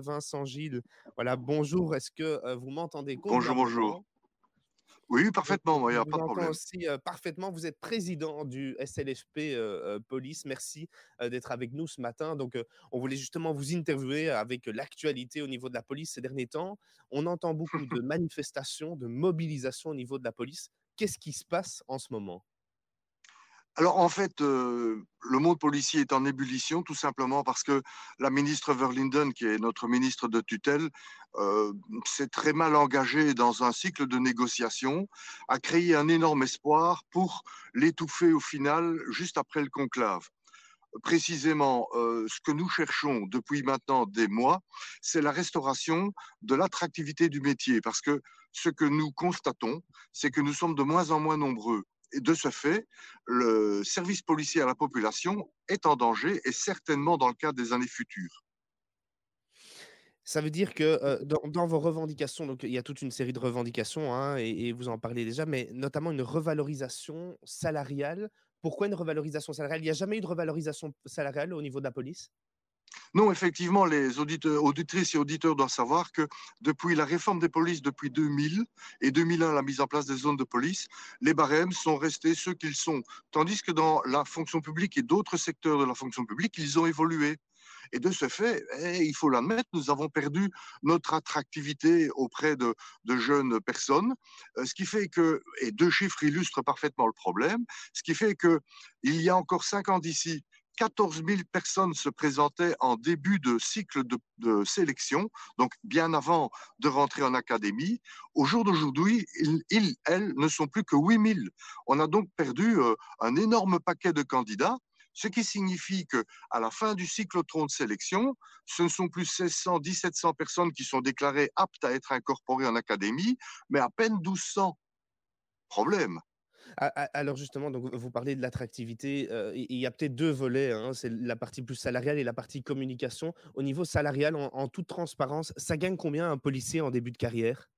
Vincent Gilles. Voilà, bonjour, est-ce que vous m'entendez Bonjour, bonjour. Oui, parfaitement, il n'y a pas de problème. aussi parfaitement, vous êtes président du SLFP Police. Merci d'être avec nous ce matin. Donc, on voulait justement vous interviewer avec l'actualité au niveau de la police ces derniers temps. On entend beaucoup de manifestations, de mobilisations au niveau de la police. Qu'est-ce qui se passe en ce moment? Alors en fait, euh, le monde policier est en ébullition tout simplement parce que la ministre Verlinden, qui est notre ministre de tutelle, euh, s'est très mal engagée dans un cycle de négociations, a créé un énorme espoir pour l'étouffer au final juste après le conclave précisément euh, ce que nous cherchons depuis maintenant des mois, c'est la restauration de l'attractivité du métier. Parce que ce que nous constatons, c'est que nous sommes de moins en moins nombreux de ce fait, le service policier à la population est en danger et certainement dans le cadre des années futures. Ça veut dire que euh, dans, vos revendications, donc il y a toute une série de revendications, hein, et, vous en parlez déjà, mais notamment une revalorisation salariale. Pourquoi une revalorisation salariale? Il n'y a jamais eu de revalorisation salariale au niveau de la police? Non, effectivement, les auditeurs, auditrices et auditeurs doivent savoir que depuis la réforme des polices depuis 2000 et 2001, la mise en place des zones de police, les barèmes sont restés ceux qu'ils sont. Tandis que dans la fonction publique et d'autres secteurs de la fonction publique, ils ont évolué. Et de ce fait, eh, il faut l'admettre, nous avons perdu notre attractivité auprès de, de, jeunes personnes, euh, ce qui fait que, et deux chiffres illustrent parfaitement le problème, ce qui fait que il y a encore cinq ans d'ici, 14 000 personnes se présentaient en début de cycle de, sélection, donc bien avant de rentrer en académie. Au jour d'aujourd'hui, ils, elles ne sont plus que 8 000. On a donc perdu euh, un énorme paquet de candidats ce qui signifie que à la fin du cyclotron de sélection, ce ne sont plus 1600, 1700 personnes qui sont déclarées aptes à être incorporées en académie, mais à peine 1200. Problème. Alors justement, donc vous parlez de l'attractivité. Euh, il y a peut-être deux volets. Hein, c'est la partie plus salariale et la partie communication. Au niveau salarial, en, toute transparence, ça gagne combien un policier en début de carrière?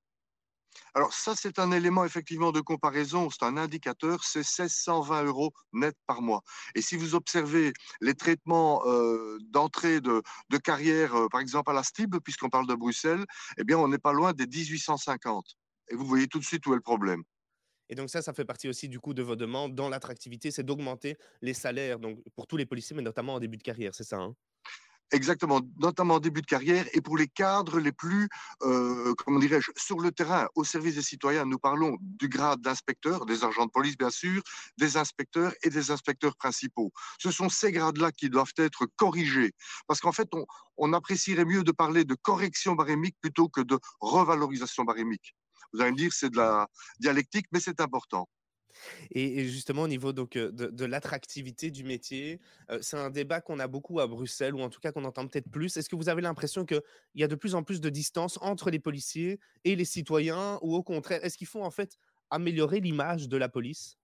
Alors ça, c'est un élément effectivement de comparaison, c'est un indicateur, c'est 1620 euros net par mois. Et si vous observez les traitements euh, d'entrée de, carrière, euh, par exemple à la STIB, puisqu'on parle de Bruxelles, eh bien on n'est pas loin des 1850. Et vous voyez tout de suite où est le problème. Et donc ça, ça fait partie aussi du coup de vos demandes dans l'attractivité, c'est d'augmenter les salaires donc pour tous les policiers, mais notamment en début de carrière, c'est ça hein? Exactement, notamment en début de carrière et pour les cadres les plus, euh, comment dirais-je, sur le terrain, au service des citoyens. Nous parlons du grade d'inspecteur, des agents de police bien sûr, des inspecteurs et des inspecteurs principaux. Ce sont ces grades-là qui doivent être corrigés parce qu'en fait, on, on apprécierait mieux de parler de correction barémique plutôt que de revalorisation barémique. Vous allez me dire c'est de la dialectique, mais c'est important. Et, justement, au niveau donc, euh, de, l'attractivité du métier, euh, c'est un débat qu'on a beaucoup à Bruxelles, ou en tout cas qu'on entend peut-être plus. Est-ce que vous avez l'impression qu'il y a de plus en plus de distance entre les policiers et les citoyens, ou au contraire, est-ce qu'il faut en fait améliorer l'image de la police?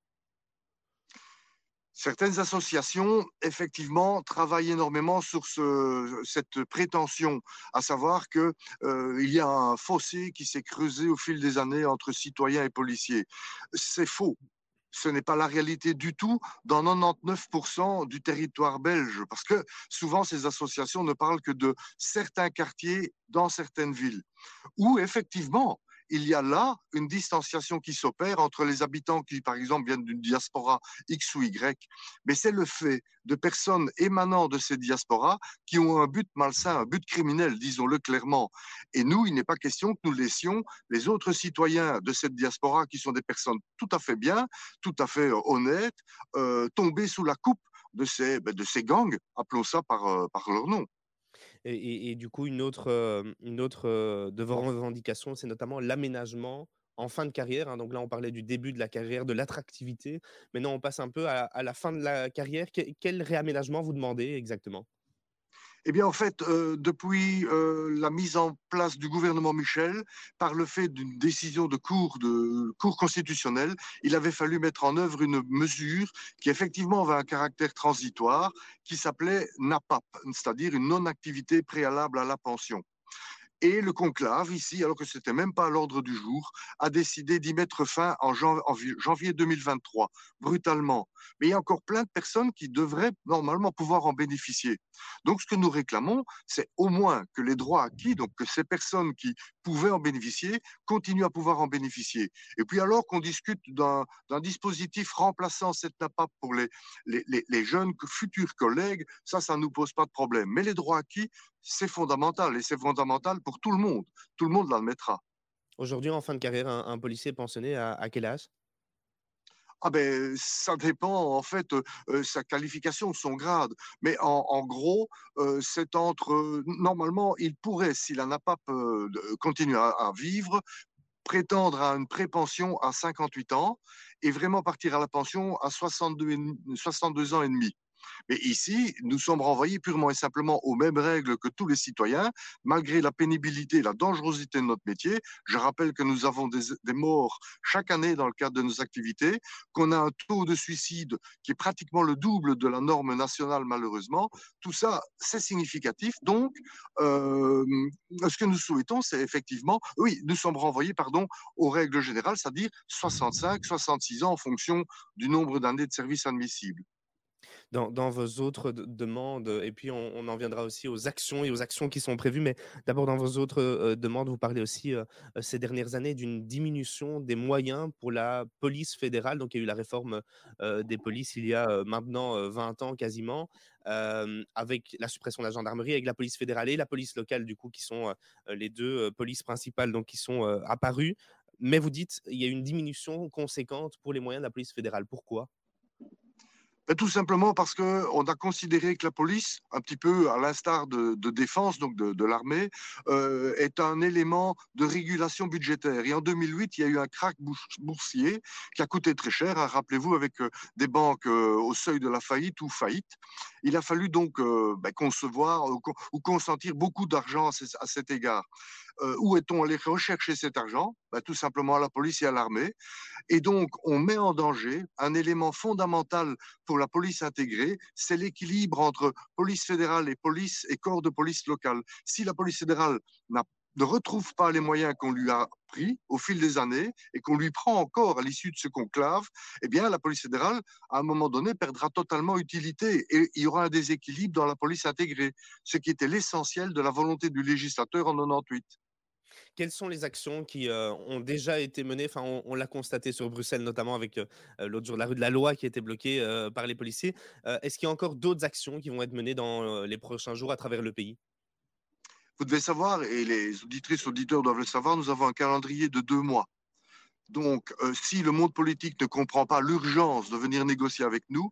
Certaines associations, effectivement, travaillent énormément sur ce, cette prétention, à savoir que euh, y a un fossé qui s'est creusé au fil des années entre citoyens et policiers. C'est faux. Ce n'est pas la réalité du tout dans 99% du territoire belge, parce que souvent ces associations ne parlent que de certains quartiers dans certaines villes, où effectivement il y a là une distanciation qui s'opère entre les habitants qui, par exemple, viennent d'une diaspora X ou Y, mais c'est le fait de personnes émanant de ces diasporas qui ont un but malsain, un but criminel, disons-le clairement. Et nous, il n'est pas question que nous laissions les autres citoyens de cette diaspora, qui sont des personnes tout à fait bien, tout à fait euh, honnêtes, euh, tomber sous la coupe de ces, ben, gangs, appelons ça par, euh, par leur nom. Et, du coup, une autre, euh, une autre euh, de vos revendications, c'est notamment l'aménagement en fin de carrière. Hein. Donc là, on parlait du début de la carrière, de l'attractivité. Maintenant, on passe un peu à, à, la fin de la carrière. quel réaménagement vous demandez exactement? Eh bien, en fait, euh, depuis euh, la mise en place du gouvernement Michel, par le fait d'une décision de cour, de cour constitutionnelle, il avait fallu mettre en œuvre une mesure qui effectivement avait un caractère transitoire, qui s'appelait NAPAP, c'est-à-dire une non-activité préalable à la pension. Et le conclave, ici, alors que ce n'était même pas à l'ordre du jour, a décidé d'y mettre fin en, janvier 2023, brutalement. Mais il y a encore plein de personnes qui devraient normalement pouvoir en bénéficier. Donc, ce que nous réclamons, c'est au moins que les droits acquis, donc que ces personnes qui pouvaient en bénéficier, continuent à pouvoir en bénéficier. Et puis, alors qu'on discute d'un dispositif remplaçant cette NAPAP pour les, les, les jeunes futurs collègues, ça, ça ne nous pose pas de problème. Mais les droits acquis, c'est fondamental et c'est fondamental pour tout le monde. Tout le monde l'admettra. Aujourd'hui, en fin de carrière, un, policier pensionné à, quel âge? Ah ben, ça dépend en fait euh, sa qualification, son grade. Mais en, gros, euh, c'est entre normalement, il pourrait, s'il n'a pas continuer à, à, vivre, prétendre à une prépension à 58 ans et vraiment partir à la pension à 62, 62 ans et demi. Mais ici, nous sommes renvoyés purement et simplement aux mêmes règles que tous les citoyens, malgré la pénibilité et la dangerosité de notre métier. Je rappelle que nous avons des, morts chaque année dans le cadre de nos activités, qu'on a un taux de suicide qui est pratiquement le double de la norme nationale, malheureusement. Tout ça, c'est significatif. Donc, euh, ce que nous souhaitons, c'est effectivement, oui, nous sommes renvoyés, pardon, aux règles générales, c'est-à-dire 65, 66 ans en fonction du nombre d'années de service admissible dans, vos autres demandes, et puis on, en viendra aussi aux actions et aux actions qui sont prévues, mais d'abord dans vos autres demandes, vous parlez aussi ces dernières années d'une diminution des moyens pour la police fédérale. Donc il y a eu la réforme des polices il y a maintenant 20 ans quasiment. avec la suppression de la gendarmerie, avec la police fédérale et la police locale, du coup, qui sont les deux polices principales, donc qui sont apparues. Mais vous dites, il y a une diminution conséquente pour les moyens de la police fédérale. Pourquoi? Ben, tout simplement parce qu'on a considéré que la police, un petit peu à l'instar de, défense, donc de, l'armée, euh, est un élément de régulation budgétaire. Et en 2008, il y a eu un crack boursier qui a coûté très cher, hein, rappelez-vous, avec euh, des banques euh, au seuil de la faillite ou faillite. Il a fallu donc ben, concevoir ou consentir beaucoup d'argent à cet égard. Euh, où est-on allé rechercher cet argent? Bah, Tout simplement à la police et à l'armée. Et donc, on met en danger un élément fondamental pour la police intégrée, c'est l'équilibre entre police fédérale et police et corps de police locale. Si la police fédérale ne retrouve pas les moyens qu'on lui a pris au fil des années et qu'on lui prend encore à l'issue de ce conclave, eh bien, la police fédérale, à un moment donné, perdra totalement utilité et il y aura un déséquilibre dans la police intégrée, ce qui était l'essentiel de la volonté du législateur en 98. Quelles sont les actions qui ont déjà été menées? Enfin, on, l'a constaté sur Bruxelles, notamment avec l'autre jour la rue de la Loi qui a été bloquée par les policiers. Est-ce qu'il y a encore d'autres actions qui vont être menées dans les prochains jours à travers le pays? Vous devez savoir, et les auditrices, auditeurs doivent le savoir, nous avons un calendrier de deux mois. Donc, si le monde politique ne comprend pas l'urgence de venir négocier avec nous,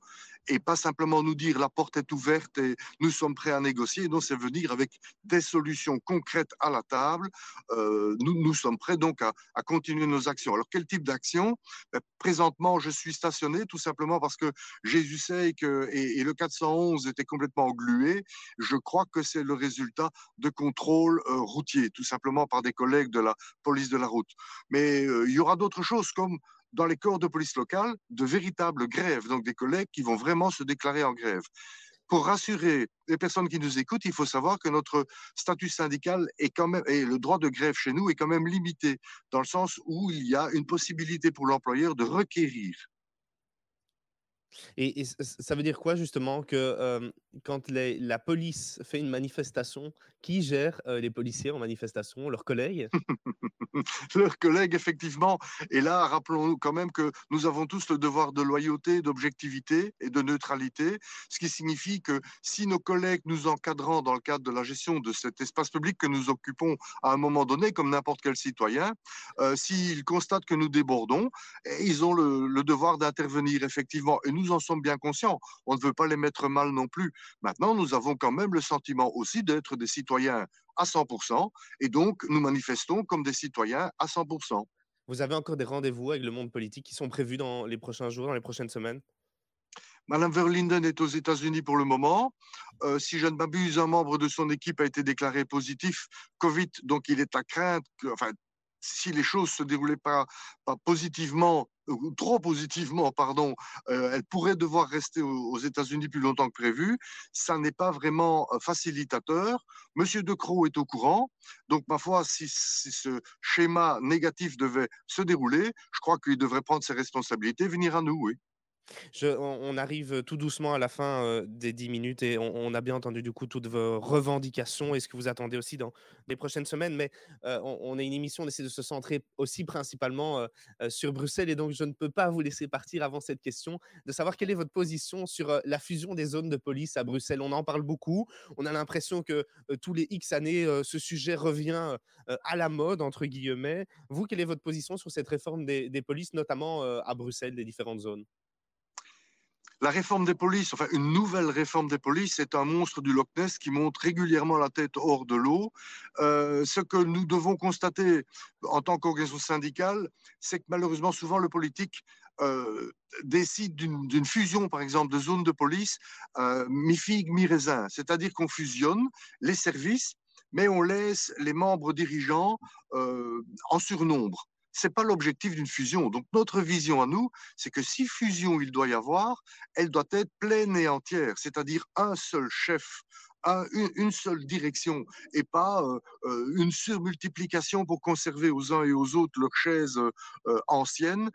et pas simplement nous dire la porte est ouverte et nous sommes prêts à négocier. Non, c'est venir avec des solutions concrètes à la table. Euh, nous, sommes prêts donc à, continuer nos actions. Alors, quel type d'action? Ben, Présentement, je suis stationné tout simplement parce que Jésus sait que, et, et, le 411 était complètement englué. Je crois que c'est le résultat de contrôles euh, routiers, tout simplement par des collègues de la police de la route. Mais euh, il y aura d'autres choses comme dans les corps de police locale de véritables grèves, donc des collègues qui vont vraiment se déclarer en grève. Pour rassurer les personnes qui nous écoutent, il faut savoir que notre statut syndical est quand même, et le droit de grève chez nous est quand même limité, dans le sens où il y a une possibilité pour l'employeur de requérir et, ça veut dire quoi justement que quand la police fait une manifestation, qui gère les policiers en manifestation Leurs collègues? Leurs collègues, effectivement. Et là, rappelons-nous quand même que nous avons tous le devoir de loyauté, d'objectivité et de neutralité, ce qui signifie que si nos collègues nous encadrant dans le cadre de la gestion de cet espace public que nous occupons à un moment donné, comme n'importe quel citoyen, s'ils constatent que nous débordons, eh, ils ont le, devoir d'intervenir effectivement. Et nous en sommes bien conscients. On ne veut pas les mettre mal non plus. Maintenant, nous avons quand même le sentiment aussi d'être des citoyens à 100%, et donc nous manifestons comme des citoyens à 100%. Vous avez encore des rendez-vous avec le monde politique qui sont prévus dans les prochains jours, dans les prochaines semaines? Madame Verlinden est aux États-Unis pour le moment. Euh, si je ne m'abuse, un membre de son équipe a été déclaré positif Covid, donc il est à craindre, enfin, si les choses se déroulaient pas, pas positivement, trop positivement, pardon, euh, elle pourrait devoir rester aux, États-Unis plus longtemps que prévu. Ça n'est pas vraiment facilitateur. Monsieur De Croo est au courant. Donc, ma foi, si, si ce schéma négatif devait se dérouler, je crois qu'il devrait prendre ses responsabilités, venir à nous, oui on, arrive tout doucement à la fin des 10 minutes et on, a bien entendu du coup toutes vos revendications et ce que vous attendez aussi dans les prochaines semaines. Mais on, est une émission, on essaie de se centrer aussi principalement sur Bruxelles et donc je ne peux pas vous laisser partir avant cette question de savoir quelle est votre position sur la fusion des zones de police à Bruxelles. On en parle beaucoup. On a l'impression que tous les X années, ce sujet revient à la mode, entre guillemets. Vous, quelle est votre position sur cette réforme des polices, notamment à Bruxelles, des différentes zones? La réforme des polices, enfin une nouvelle réforme des polices, c'est un monstre du Loch Ness qui monte régulièrement la tête hors de l'eau. Euh, ce que nous devons constater en tant qu'organisation syndicale, c'est que malheureusement souvent le politique euh, décide d'une fusion, par exemple, de zones de police euh, mi-figue, mi-raisin. C'est-à-dire qu'on fusionne les services, mais on laisse les membres dirigeants en surnombre c'est pas l'objectif d'une fusion. Donc notre vision à nous, c'est que si fusion il doit y avoir, elle doit être pleine et entière, c'est-à-dire un seul chef, une, seule direction et pas euh, euh, une surmultiplication pour conserver aux uns et aux autres leurs chaises euh, anciennes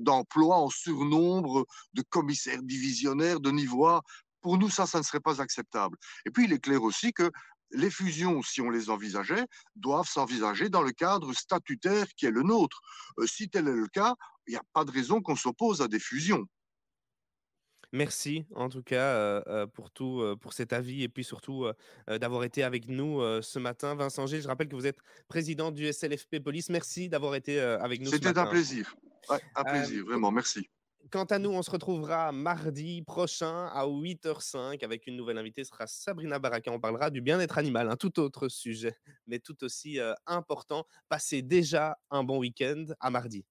d'emploi en surnombre de commissaires divisionnaires de niveau A. Pour nous, ça, ça ne serait pas acceptable. Et puis, il est clair aussi que les fusions, si on les envisageait, doivent s'envisager dans le cadre statutaire qui est le nôtre. Euh, si tel est le cas, il n'y a pas de raison qu'on s'oppose à des fusions. Merci en tout cas euh, euh, pour tout, pour cet avis et puis surtout d'avoir été avec nous ce matin. Vincent G, je rappelle que vous êtes président du SLFP Police. Merci d'avoir été avec nous. C'était un plaisir. un plaisir, vraiment, merci. Quant à nous, on se retrouvera mardi prochain à 8h05 avec une nouvelle invitée. Ce sera Sabrina Baraka. On parlera du bien-être animal, un tout autre sujet, mais tout aussi important. Passez déjà un bon week-end. À mardi.